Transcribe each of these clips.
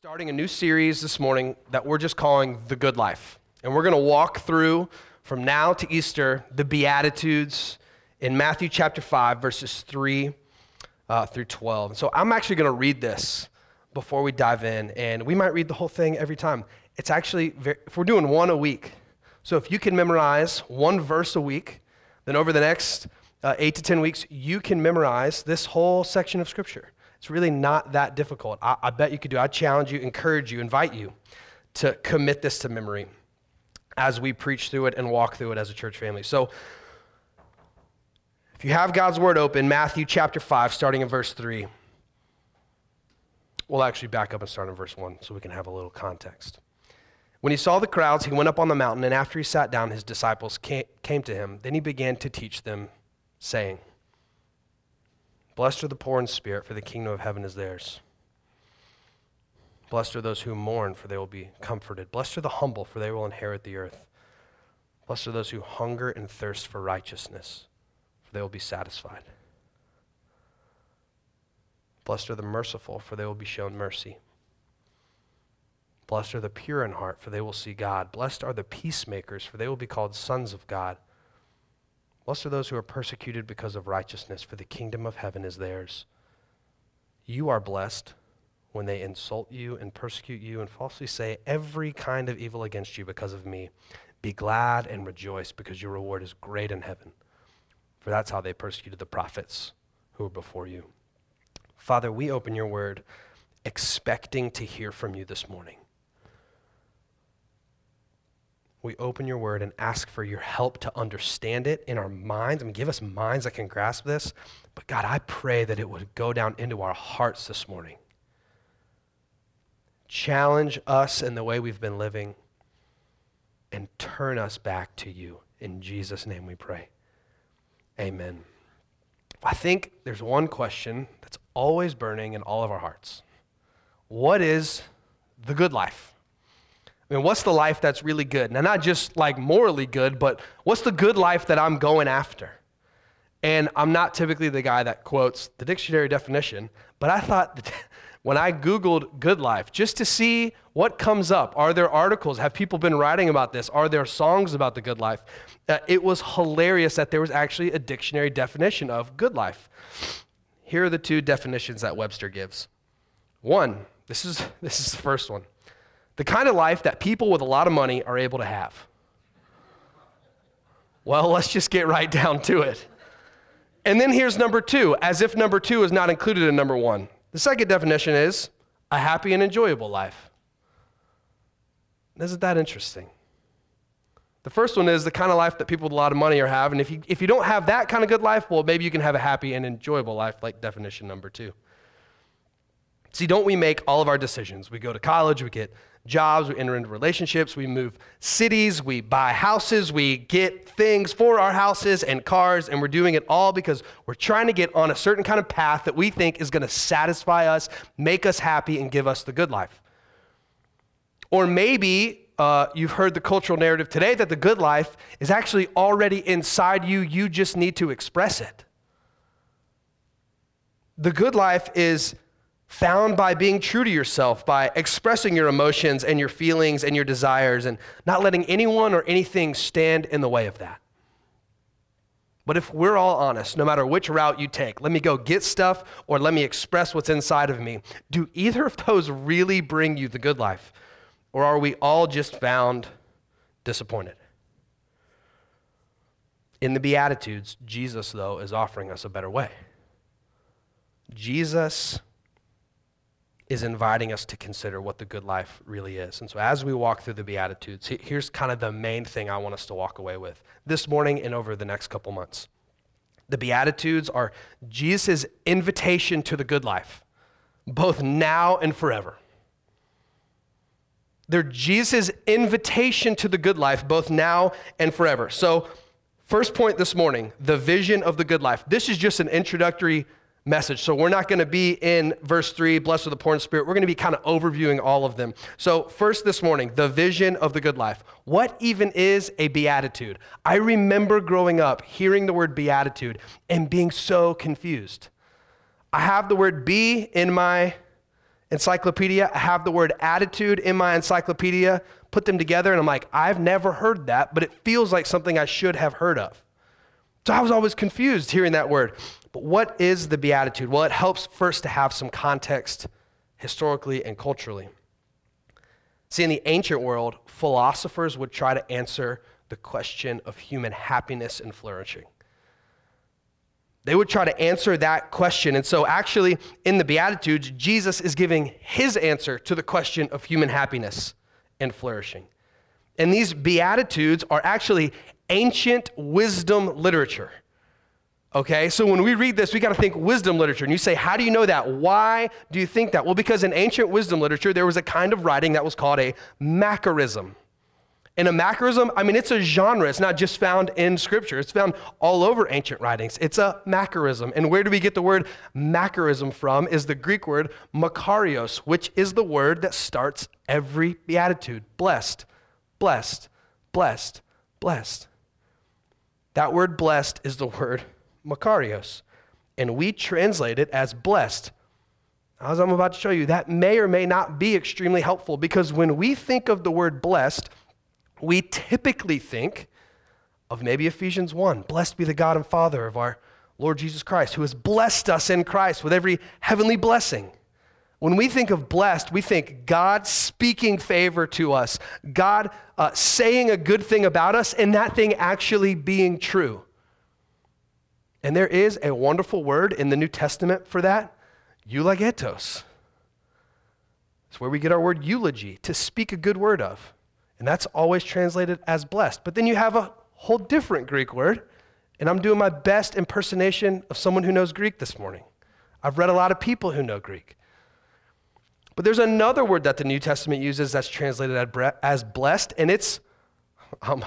starting a new series this morning that we're just calling The Good Life. And we're going to walk through from now to Easter the Beatitudes in Matthew chapter 5, verses 3 uh, through 12. So I'm actually going to read this before we dive in. And we might read the whole thing every time. It's actually, very, if we're doing one a week, so if you can memorize one verse a week, then over the next uh, eight to 10 weeks, you can memorize this whole section of Scripture. It's really not that difficult. I, I bet you could do. I challenge you, encourage you, invite you to commit this to memory as we preach through it and walk through it as a church family. So, if you have God's word open, Matthew chapter 5, starting in verse 3. We'll actually back up and start in verse 1 so we can have a little context. When he saw the crowds, he went up on the mountain, and after he sat down, his disciples came to him. Then he began to teach them, saying, Blessed are the poor in spirit, for the kingdom of heaven is theirs. Blessed are those who mourn, for they will be comforted. Blessed are the humble, for they will inherit the earth. Blessed are those who hunger and thirst for righteousness, for they will be satisfied. Blessed are the merciful, for they will be shown mercy. Blessed are the pure in heart, for they will see God. Blessed are the peacemakers, for they will be called sons of God. Blessed are those who are persecuted because of righteousness, for the kingdom of heaven is theirs. You are blessed when they insult you and persecute you and falsely say every kind of evil against you because of me. Be glad and rejoice, because your reward is great in heaven. For that's how they persecuted the prophets who were before you. Father, we open your word expecting to hear from you this morning we open your word and ask for your help to understand it in our minds. I mean, give us minds that can grasp this. But God, I pray that it would go down into our hearts this morning. Challenge us in the way we've been living and turn us back to you. In Jesus' name we pray. Amen. I think there's one question that's always burning in all of our hearts What is the good life? I mean, what's the life that's really good? Now, not just like morally good, but what's the good life that I'm going after? And I'm not typically the guy that quotes the dictionary definition, but I thought when I Googled good life, just to see what comes up, are there articles? Have people been writing about this? Are there songs about the good life? Uh, it was hilarious that there was actually a dictionary definition of good life. Here are the two definitions that Webster gives. One, this is, this is the first one the kind of life that people with a lot of money are able to have. Well, let's just get right down to it. And then here's number two, as if number two is not included in number one. The second definition is a happy and enjoyable life. Isn't that interesting? The first one is the kind of life that people with a lot of money are having. If you, if you don't have that kind of good life, well, maybe you can have a happy and enjoyable life, like definition number two. See, don't we make all of our decisions? We go to college, we get jobs, we enter into relationships, we move cities, we buy houses, we get things for our houses and cars, and we're doing it all because we're trying to get on a certain kind of path that we think is going to satisfy us, make us happy, and give us the good life. Or maybe uh, you've heard the cultural narrative today that the good life is actually already inside you, you just need to express it. The good life is found by being true to yourself, by expressing your emotions and your feelings and your desires, and not letting anyone or anything stand in the way of that. But if we're all honest, no matter which route you take, let me go get stuff or let me express what's inside of me, do either of those really bring you the good life? Or are we all just found disappointed? In the Beatitudes, Jesus, though, is offering us a better way. Jesus is inviting us to consider what the good life really is. And so, as we walk through the Beatitudes, here's kind of the main thing I want us to walk away with this morning and over the next couple months. The Beatitudes are Jesus' invitation to the good life, both now and forever. They're Jesus' invitation to the good life, both now and forever. So, first point this morning the vision of the good life. This is just an introductory message. So we're not going to be in verse 3, blessed are the poor in spirit. We're going to be kind of overviewing all of them. So, first this morning, the vision of the good life. What even is a beatitude? I remember growing up hearing the word beatitude and being so confused. I have the word be in my encyclopedia. I have the word attitude in my encyclopedia, put them together, and I'm like, I've never heard that, but it feels like something I should have heard of. So I was always confused hearing that word. But what is the Beatitude? Well, it helps first to have some context historically and culturally. See, in the ancient world, philosophers would try to answer the question of human happiness and flourishing. They would try to answer that question. And so, actually, in the Beatitudes, Jesus is giving his answer to the question of human happiness and flourishing. And these Beatitudes are actually ancient wisdom literature. Okay, so when we read this, we got to think wisdom literature. And you say, How do you know that? Why do you think that? Well, because in ancient wisdom literature, there was a kind of writing that was called a Macarism. And a Macarism, I mean, it's a genre. It's not just found in Scripture, it's found all over ancient writings. It's a Macarism. And where do we get the word Macarism from? Is the Greek word Makarios, which is the word that starts every beatitude blessed, blessed, blessed, blessed. That word blessed is the word Makarios. And we translate it as blessed. As I'm about to show you, that may or may not be extremely helpful because when we think of the word blessed, we typically think of maybe Ephesians 1 Blessed be the God and Father of our Lord Jesus Christ, who has blessed us in Christ with every heavenly blessing. When we think of blessed, we think God speaking favor to us, God uh, saying a good thing about us, and that thing actually being true. And there is a wonderful word in the New Testament for that eulogetos. It's where we get our word eulogy, to speak a good word of. And that's always translated as blessed. But then you have a whole different Greek word, and I'm doing my best impersonation of someone who knows Greek this morning. I've read a lot of people who know Greek. But there's another word that the New Testament uses that's translated as blessed, and it's, I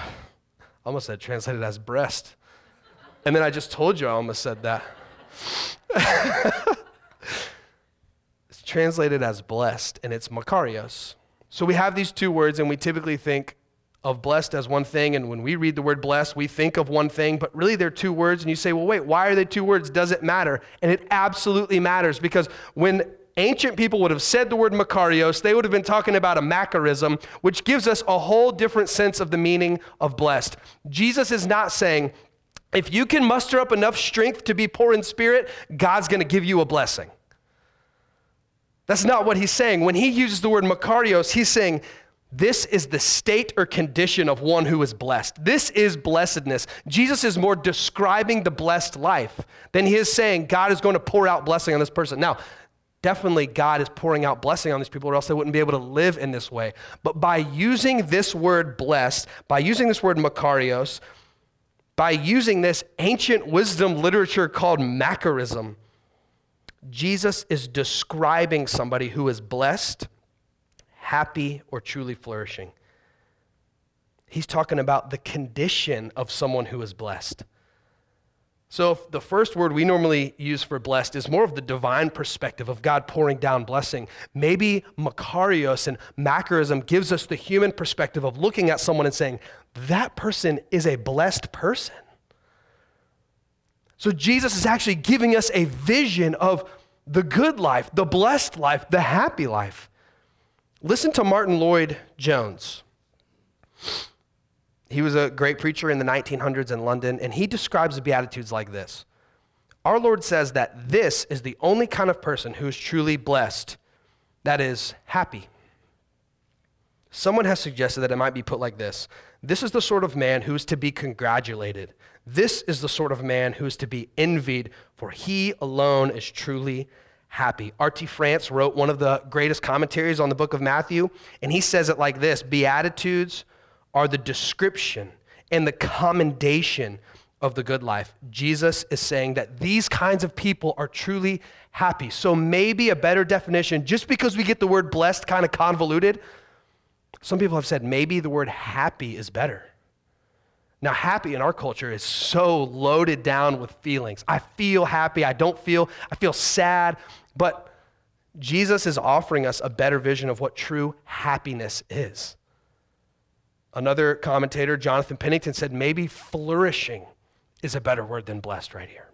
almost said translated as breast. And then I just told you I almost said that. it's translated as blessed, and it's Makarios. So we have these two words, and we typically think of blessed as one thing. And when we read the word blessed, we think of one thing, but really they're two words. And you say, well, wait, why are they two words? Does it matter? And it absolutely matters because when ancient people would have said the word Makarios, they would have been talking about a Macarism, which gives us a whole different sense of the meaning of blessed. Jesus is not saying, if you can muster up enough strength to be poor in spirit, God's going to give you a blessing. That's not what he's saying. When he uses the word Makarios, he's saying, this is the state or condition of one who is blessed. This is blessedness. Jesus is more describing the blessed life than he is saying God is going to pour out blessing on this person. Now, definitely God is pouring out blessing on these people, or else they wouldn't be able to live in this way. But by using this word blessed, by using this word Makarios, by using this ancient wisdom literature called Macarism, Jesus is describing somebody who is blessed, happy, or truly flourishing. He's talking about the condition of someone who is blessed. So, the first word we normally use for blessed is more of the divine perspective of God pouring down blessing. Maybe Makarios and Macarism gives us the human perspective of looking at someone and saying, that person is a blessed person. So Jesus is actually giving us a vision of the good life, the blessed life, the happy life. Listen to Martyn Lloyd-Jones. He was a great preacher in the 1900s in London, and he describes the Beatitudes like this Our Lord says that this is the only kind of person who is truly blessed, that is, happy. Someone has suggested that it might be put like this This is the sort of man who is to be congratulated this is the sort of man who is to be envied, for he alone is truly happy. R.T. France wrote one of the greatest commentaries on the book of Matthew, and he says it like this Beatitudes are the description and the commendation of the good life. Jesus is saying that these kinds of people are truly happy. So, maybe a better definition, just because we get the word blessed kind of convoluted, some people have said maybe the word happy is better. Now, happy in our culture is so loaded down with feelings. I feel happy, I don't feel, I feel sad, but Jesus is offering us a better vision of what true happiness is. Another commentator, Jonathan Pennington, said maybe flourishing is a better word than blessed right here.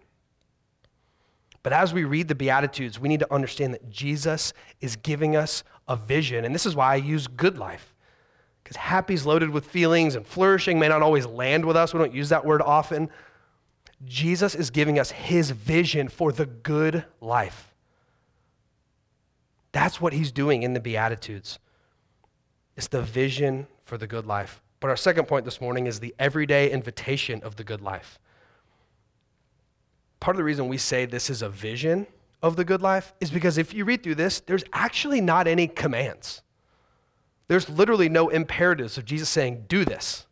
But as we read the Beatitudes, we need to understand that Jesus is giving us a vision. And this is why I use good life. Because happy is loaded with feelings and flourishing may not always land with us. We don't use that word often. Jesus is giving us his vision for the good life. That's what he's doing in the Beatitudes. It's the vision for the good life. But our second point this morning is the everyday invitation of the good life. Part of the reason we say this is a vision of the good life is because if you read through this, there's actually not any commands. There's literally no imperatives of Jesus saying, do this.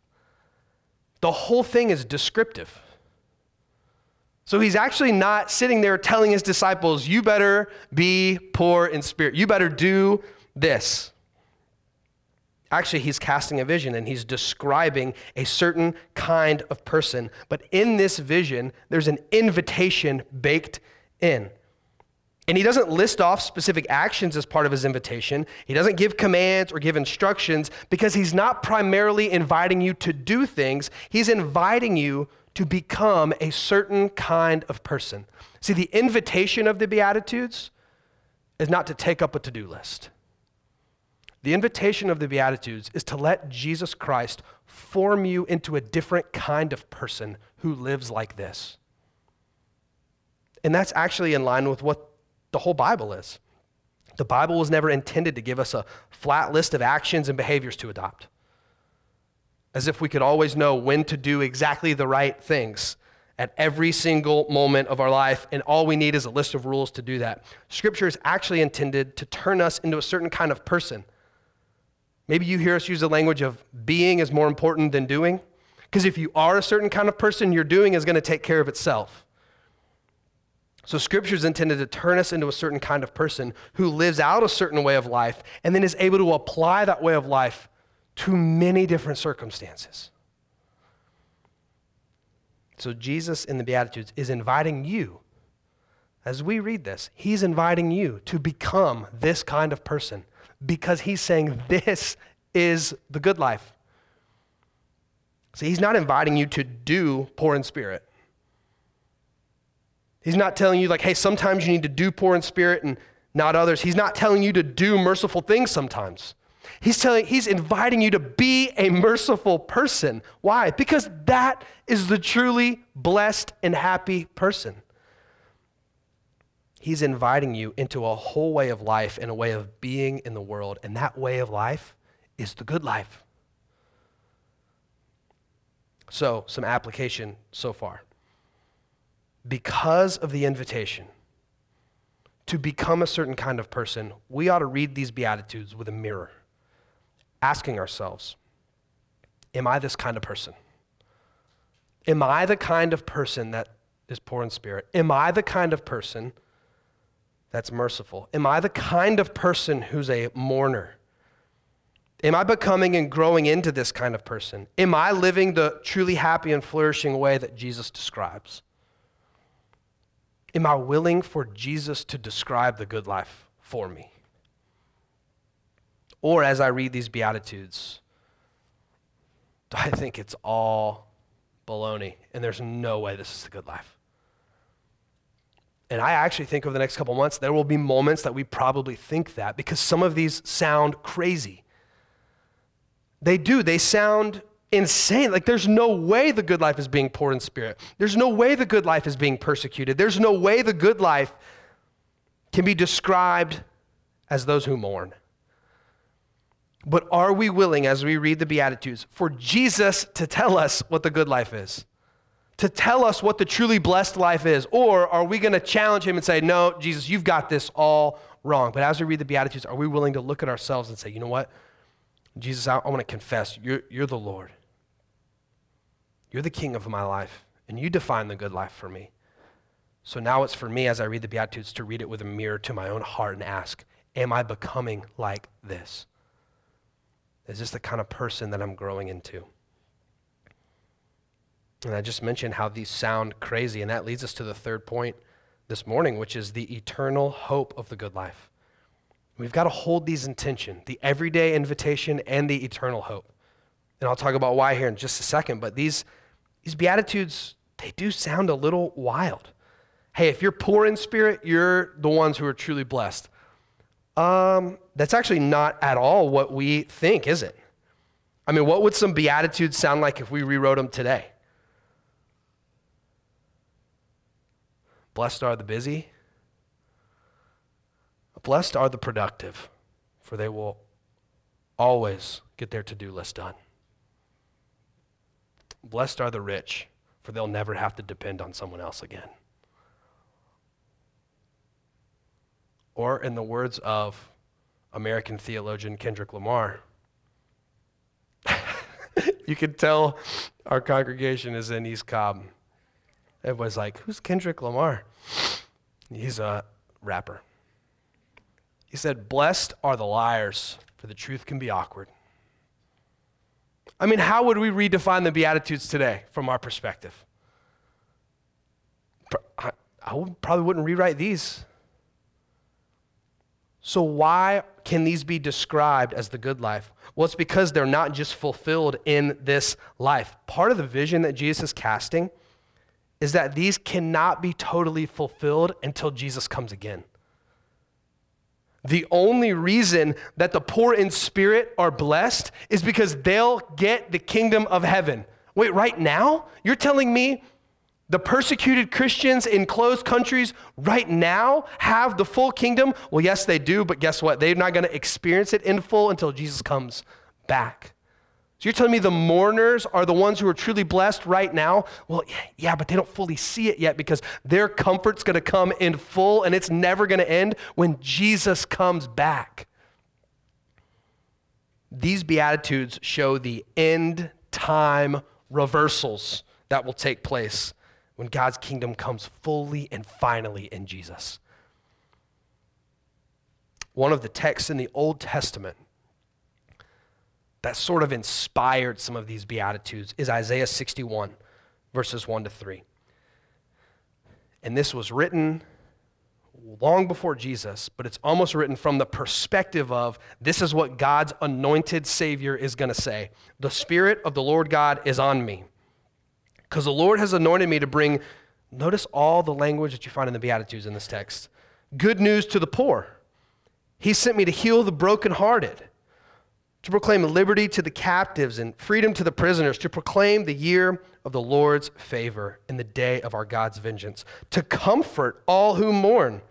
The whole thing is descriptive. So he's actually not sitting there telling his disciples, you better be poor in spirit. You better do this. Actually, he's casting a vision and he's describing a certain kind of person. But in this vision, there's an invitation baked in. And he doesn't list off specific actions as part of his invitation. He doesn't give commands or give instructions because he's not primarily inviting you to do things. He's inviting you to become a certain kind of person. See, the invitation of the Beatitudes is not to take up a to do list. The invitation of the Beatitudes is to let Jesus Christ form you into a different kind of person who lives like this. And that's actually in line with what the whole Bible is. The Bible was never intended to give us a flat list of actions and behaviors to adopt, as if we could always know when to do exactly the right things at every single moment of our life, and all we need is a list of rules to do that. Scripture is actually intended to turn us into a certain kind of person. Maybe you hear us use the language of being is more important than doing, because if you are a certain kind of person, your doing is going to take care of itself. So, scripture is intended to turn us into a certain kind of person who lives out a certain way of life and then is able to apply that way of life to many different circumstances. So, Jesus in the Beatitudes is inviting you, as we read this, he's inviting you to become this kind of person because he's saying this is the good life. See, he's not inviting you to do poor in spirit. He's not telling you, like, hey, sometimes you need to do poor in spirit and not others. He's not telling you to do merciful things sometimes. He's telling, he's inviting you to be a merciful person. Why? Because that is the truly blessed and happy person. He's inviting you into a whole way of life and a way of being in the world. And that way of life is the good life. So, some application so far because of the invitation to become a certain kind of person, we ought to read these Beatitudes with a mirror, asking ourselves, Am I this kind of person? Am I the kind of person that is poor in spirit? Am I the kind of person that's merciful? Am I the kind of person who's a mourner? Am I becoming and growing into this kind of person? Am I living the truly happy and flourishing way that Jesus describes? Am I willing for Jesus to describe the good life for me? Or as I read these Beatitudes, do I think it's all baloney and there's no way this is the good life? And I actually think over the next couple months, there will be moments that we probably think that because some of these sound crazy. They do. They sound insane. Like, there's no way the good life is being poor in spirit. There's no way the good life is being persecuted. There's no way the good life can be described as those who mourn. But are we willing, as we read the Beatitudes, for Jesus to tell us what the good life is? To tell us what the truly blessed life is? Or are we going to challenge him and say, No, Jesus, you've got this all wrong? But as we read the Beatitudes, are we willing to look at ourselves and say, You know what? Jesus, I, I want to confess, you're, you're the Lord. You're the king of my life, and you define the good life for me. So now it's for me, as I read the Beatitudes, to read it with a mirror to my own heart and ask, Am I becoming like this? Is this the kind of person that I'm growing into? And I just mentioned how these sound crazy, and that leads us to the third point this morning, which is the eternal hope of the good life. We've got to hold these in tension the everyday invitation and the eternal hope. And I'll talk about why here in just a second, but these, these Beatitudes, they do sound a little wild. hey, if you're poor in spirit, you're the ones who are truly blessed. Um, that's actually not at all what we think, is it? I mean, what would some Beatitudes sound like if we rewrote them today? Blessed are the busy. Blessed are the productive, for they will always get their to do list done. Blessed are the rich, for they'll never have to depend on someone else again. Or, in the words of American theologian Kendrick Lamar, you can tell our congregation is in East Cobb. Everybody's like, Who's Kendrick Lamar? He's a rapper. He said, Blessed are the liars, for the truth can be awkward. I mean, how would we redefine the Beatitudes today from our perspective? I, I probably wouldn't rewrite these. So, why can these be described as the good life? Well, it's because they're not just fulfilled in this life. Part of the vision that Jesus is casting is that these cannot be totally fulfilled until Jesus comes again. The only reason that the poor in spirit are blessed is because they'll get the kingdom of heaven. Wait, right now? You're telling me the persecuted Christians in closed countries right now have the full kingdom? Well, yes, they do, but guess what? They're not going to experience it in full until Jesus comes back. So you're telling me the mourners are the ones who are truly blessed right now? Well, yeah, but they don't fully see it yet because their comfort's going to come in full and it's never going to end when Jesus comes back. These Beatitudes show the end time reversals that will take place when God's kingdom comes fully and finally in Jesus. One of the texts in the Old Testament that sort of inspired some of these Beatitudes is Isaiah 61, verses 1 to 3. And this was written long before Jesus, but it's almost written from the perspective of this is what God's anointed Savior is going to say The Spirit of the Lord God is on me. Because the Lord has anointed me to bring, notice all the language that you find in the Beatitudes in this text good news to the poor. He sent me to heal the brokenhearted to proclaim liberty to the captives and freedom to the prisoners, to proclaim the year of the Lord's favor and the day of our God's vengeance, to comfort all who mourn,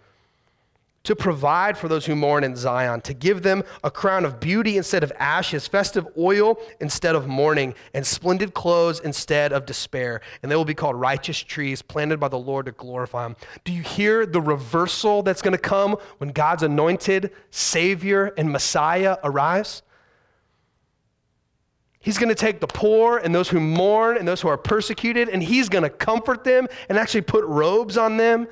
to provide for those who mourn in Zion, to give them a crown of beauty instead of ashes, festive oil instead of mourning, and splendid clothes instead of despair. And they will be called righteous trees planted by the Lord to glorify Him. Do you hear the reversal that's going to come when God's anointed Savior and Messiah arrives? He's going to take the poor and those who mourn and those who are persecuted, and he's going to comfort them and actually put robes on them.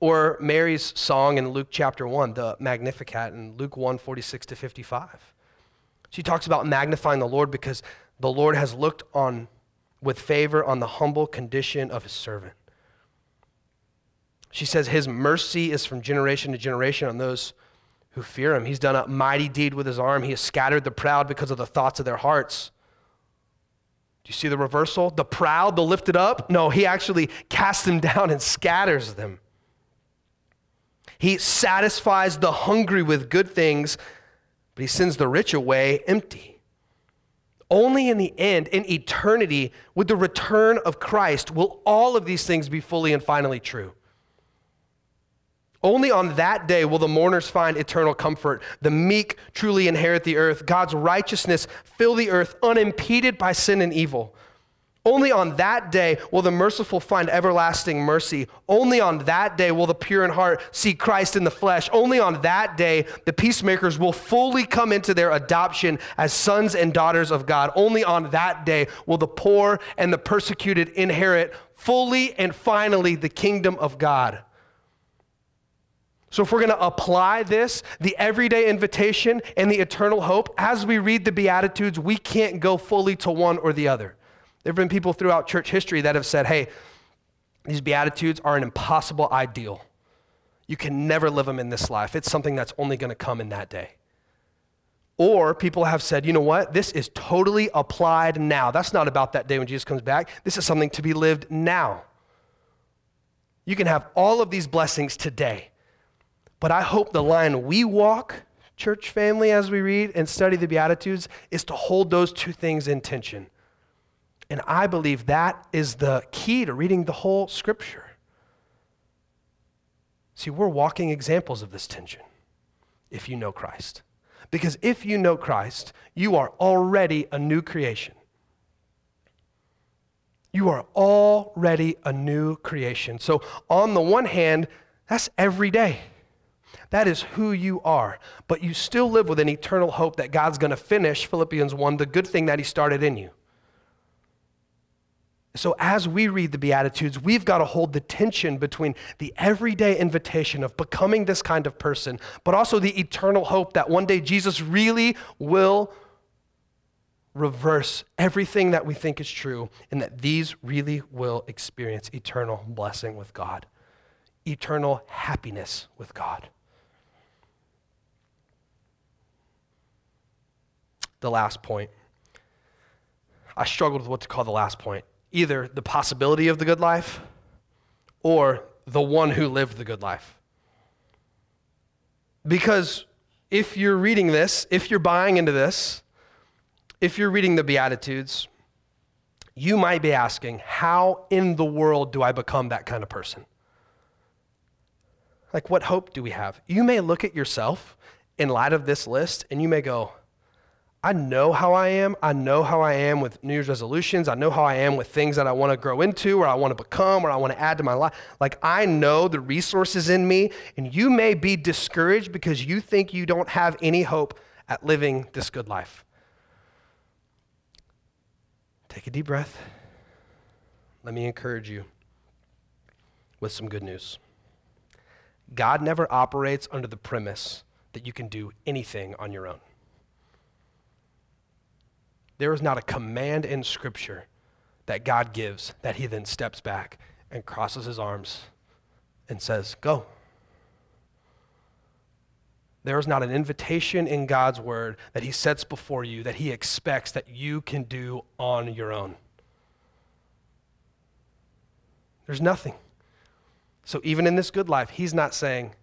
Or Mary's song in Luke chapter 1, the Magnificat, in Luke 1 46 to 55. She talks about magnifying the Lord because the Lord has looked on with favor on the humble condition of his servant. She says, His mercy is from generation to generation on those who fear him. He's done a mighty deed with his arm. He has scattered the proud because of the thoughts of their hearts. Do you see the reversal? The proud, the lifted up? No, he actually casts them down and scatters them. He satisfies the hungry with good things, but he sends the rich away empty. Only in the end, in eternity, with the return of Christ, will all of these things be fully and finally true. Only on that day will the mourners find eternal comfort. The meek truly inherit the earth. God's righteousness fill the earth unimpeded by sin and evil. Only on that day will the merciful find everlasting mercy. Only on that day will the pure in heart see Christ in the flesh. Only on that day the peacemakers will fully come into their adoption as sons and daughters of God. Only on that day will the poor and the persecuted inherit fully and finally the kingdom of God. So, if we're going to apply this, the everyday invitation and the eternal hope, as we read the Beatitudes, we can't go fully to one or the other. There have been people throughout church history that have said, hey, these Beatitudes are an impossible ideal. You can never live them in this life. It's something that's only going to come in that day. Or people have said, you know what? This is totally applied now. That's not about that day when Jesus comes back. This is something to be lived now. You can have all of these blessings today. But I hope the line we walk, church family, as we read and study the Beatitudes, is to hold those two things in tension. And I believe that is the key to reading the whole scripture. See, we're walking examples of this tension if you know Christ. Because if you know Christ, you are already a new creation. You are already a new creation. So, on the one hand, that's every day. That is who you are. But you still live with an eternal hope that God's going to finish, Philippians 1, the good thing that He started in you. So, as we read the Beatitudes, we've got to hold the tension between the everyday invitation of becoming this kind of person, but also the eternal hope that one day Jesus really will reverse everything that we think is true, and that these really will experience eternal blessing with God, eternal happiness with God. The last point. I struggled with what to call the last point either the possibility of the good life or the one who lived the good life. Because if you're reading this, if you're buying into this, if you're reading the Beatitudes, you might be asking, how in the world do I become that kind of person? Like, what hope do we have? You may look at yourself in light of this list and you may go, I know how I am. I know how I am with New Year's resolutions. I know how I am with things that I want to grow into or I want to become or I want to add to my life. Like, I know the resources in me, and you may be discouraged because you think you don't have any hope at living this good life. Take a deep breath. Let me encourage you with some good news. God never operates under the premise that you can do anything on your own. There is not a command in Scripture that God gives that he then steps back and crosses his arms and says, Go. There is not an invitation in God's word that he sets before you that he expects that you can do on your own. There's nothing. So even in this good life, he's not saying,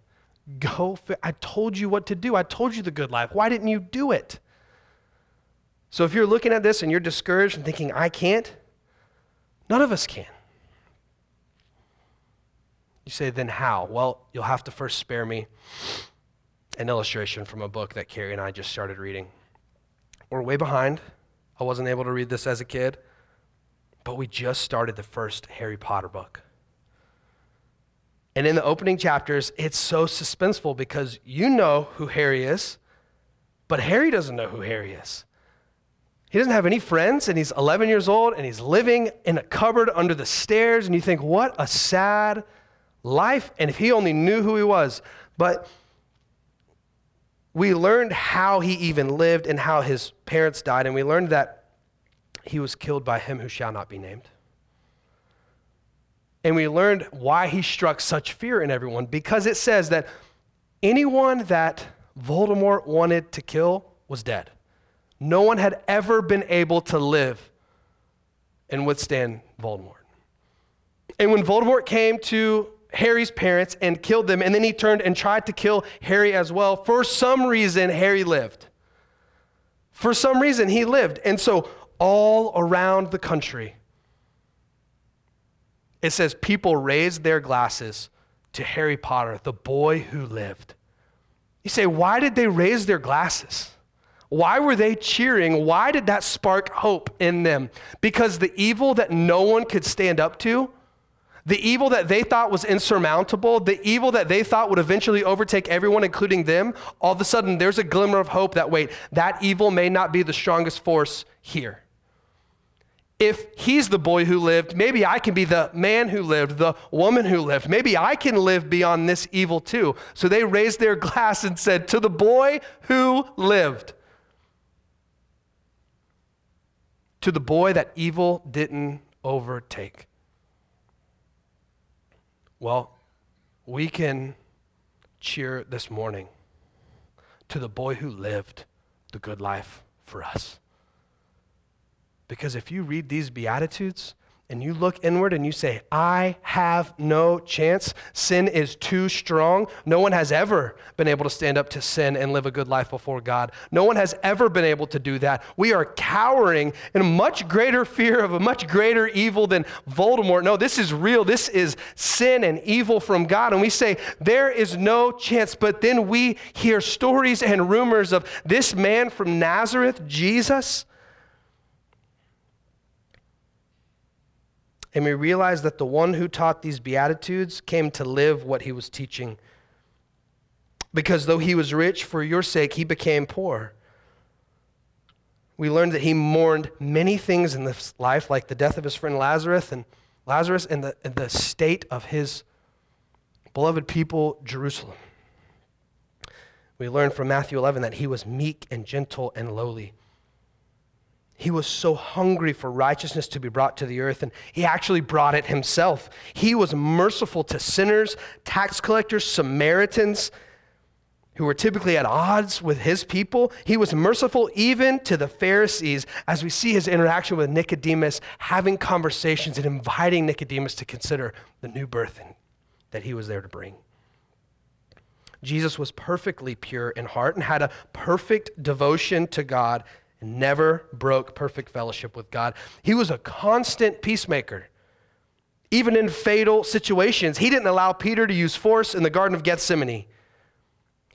Go, I told you what to do. I told you the good life. Why didn't you do it? So if you're looking at this and you're discouraged and thinking, I can't, none of us can. You say, then how? Well, you'll have to first spare me an illustration from a book that Carrie and I just started reading. We're way behind. I wasn't able to read this as a kid, but we just started the first Harry Potter book. And in the opening chapters, it's so suspenseful because you know who Harry is, but Harry doesn't know who Harry is. He doesn't have any friends, and he's 11 years old, and he's living in a cupboard under the stairs. And you think, what a sad life. And if he only knew who he was. But we learned how he even lived and how his parents died, and we learned that he was killed by him who shall not be named. And we learned why he struck such fear in everyone because it says that anyone that Voldemort wanted to kill was dead. No one had ever been able to live and withstand Voldemort. And when Voldemort came to Harry's parents and killed them, and then he turned and tried to kill Harry as well, for some reason, Harry lived. For some reason, he lived. And so, all around the country, it says people raised their glasses to Harry Potter, the boy who lived. You say, why did they raise their glasses? Why were they cheering? Why did that spark hope in them? Because the evil that no one could stand up to, the evil that they thought was insurmountable, the evil that they thought would eventually overtake everyone, including them, all of a sudden there's a glimmer of hope that, wait, that evil may not be the strongest force here. If he's the boy who lived, maybe I can be the man who lived, the woman who lived. Maybe I can live beyond this evil too. So they raised their glass and said, To the boy who lived. To the boy that evil didn't overtake? Well, we can cheer this morning to the boy who lived the good life for us. Because if you read these Beatitudes, and you look inward and you say, I have no chance. Sin is too strong. No one has ever been able to stand up to sin and live a good life before God. No one has ever been able to do that. We are cowering in a much greater fear of a much greater evil than Voldemort. No, this is real. This is sin and evil from God. And we say, there is no chance. But then we hear stories and rumors of this man from Nazareth, Jesus And we realize that the one who taught these Beatitudes came to live what he was teaching. Because though he was rich, for your sake, he became poor. We learned that he mourned many things in this life, like the death of his friend Lazarus and Lazarus and the, and the state of his beloved people, Jerusalem. We learned from Matthew 11 that he was meek and gentle and lowly. He was so hungry for righteousness to be brought to the earth, and he actually brought it himself. He was merciful to sinners, tax collectors, Samaritans, who were typically at odds with his people. He was merciful even to the Pharisees, as we see his interaction with Nicodemus, having conversations and inviting Nicodemus to consider the new birth that he was there to bring. Jesus was perfectly pure in heart and had a perfect devotion to God and never broke perfect fellowship with God. He was a constant peacemaker. Even in fatal situations, he didn't allow Peter to use force in the Garden of Gethsemane.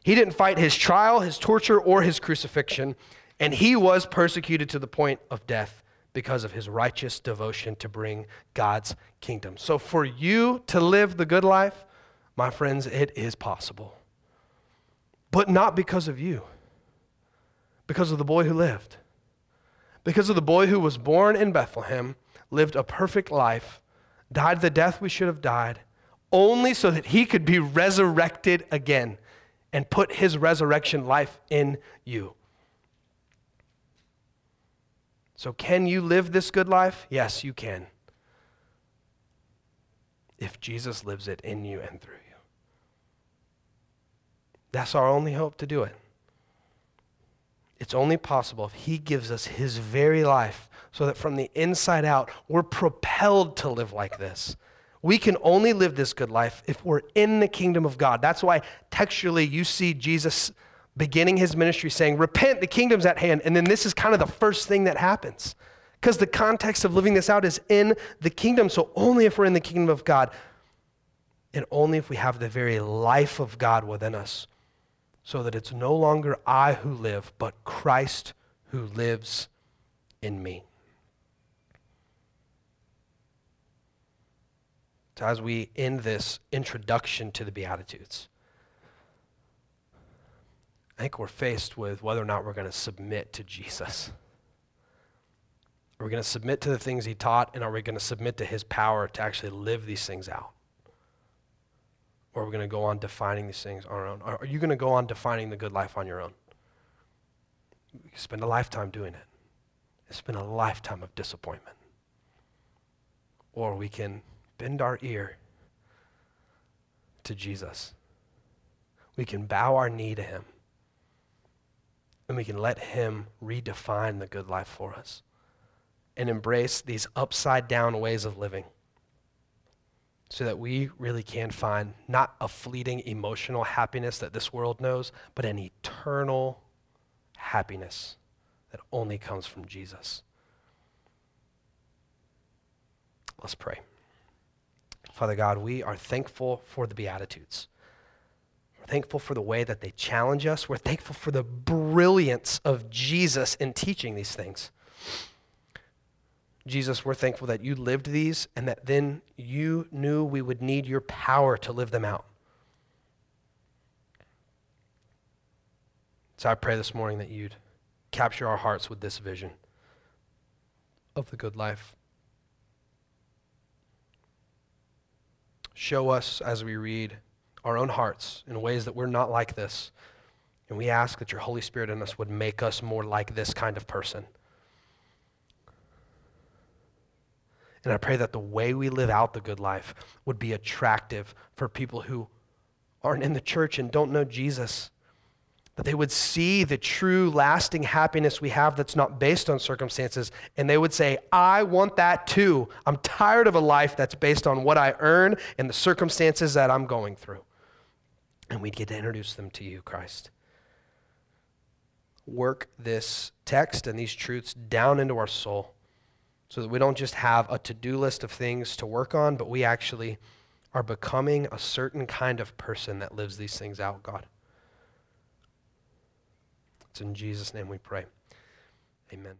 He didn't fight his trial, his torture, or his crucifixion, and he was persecuted to the point of death because of his righteous devotion to bring God's kingdom. So, for you to live the good life, my friends, it is possible. But not because of you because of the boy who lived. Because of the boy who was born in Bethlehem, lived a perfect life, died the death we should have died, only so that he could be resurrected again and put his resurrection life in you. So, can you live this good life? Yes, you can. If Jesus lives it in you and through you. That's our only hope to do it. It's only possible if He gives us His very life so that from the inside out, we're propelled to live like this. We can only live this good life if we're in the kingdom of God. That's why textually you see Jesus beginning his ministry saying, Repent, the kingdom's at hand. And then this is kind of the first thing that happens. Because the context of living this out is in the kingdom. So only if we're in the kingdom of God, and only if we have the very life of God within us so that it's no longer I who live, but Christ who lives in me. So, as we end this introduction to the Beatitudes, I think we're faced with whether or not we're going to submit to Jesus. Are we going to submit to the things he taught, and are we going to submit to his power to actually live these things out? Or are we going to go on defining these things on our own? Are you going to go on defining the good life on your own? You spend a lifetime doing it. It's been a lifetime of disappointment. Or we can bend our ear to Jesus. We can bow our knee to him. And we can let him redefine the good life for us and embrace these upside down ways of living so that we really can find not a fleeting emotional happiness that this world knows, but an eternal happiness that only comes from Jesus. Let's pray. Father God, we are thankful for the Beatitudes. We're thankful for the way that they challenge us. We're thankful for the brilliance of Jesus in teaching these things. Jesus, we're thankful that you lived these and that then you knew we would need your power to live them out. So I pray this morning that you'd capture our hearts with this vision of the good life. Show us as we read our own hearts in ways that we're not like this. And we ask that your Holy Spirit in us would make us more like this kind of person. And I pray that the way we live out the good life would be attractive for people who aren't in the church and don't know Jesus. that they would see the true, lasting happiness we have that's not based on circumstances, and they would say, I want that too. I'm tired of a life that's based on what I earn and the circumstances that I'm going through. And we'd get to introduce them to you, Christ. Work this text and these truths down into our soul so that we don't just have a to do list of things to work on, but we actually are becoming a certain kind of person that lives these things out, God. It's in Jesus' name we pray. Amen.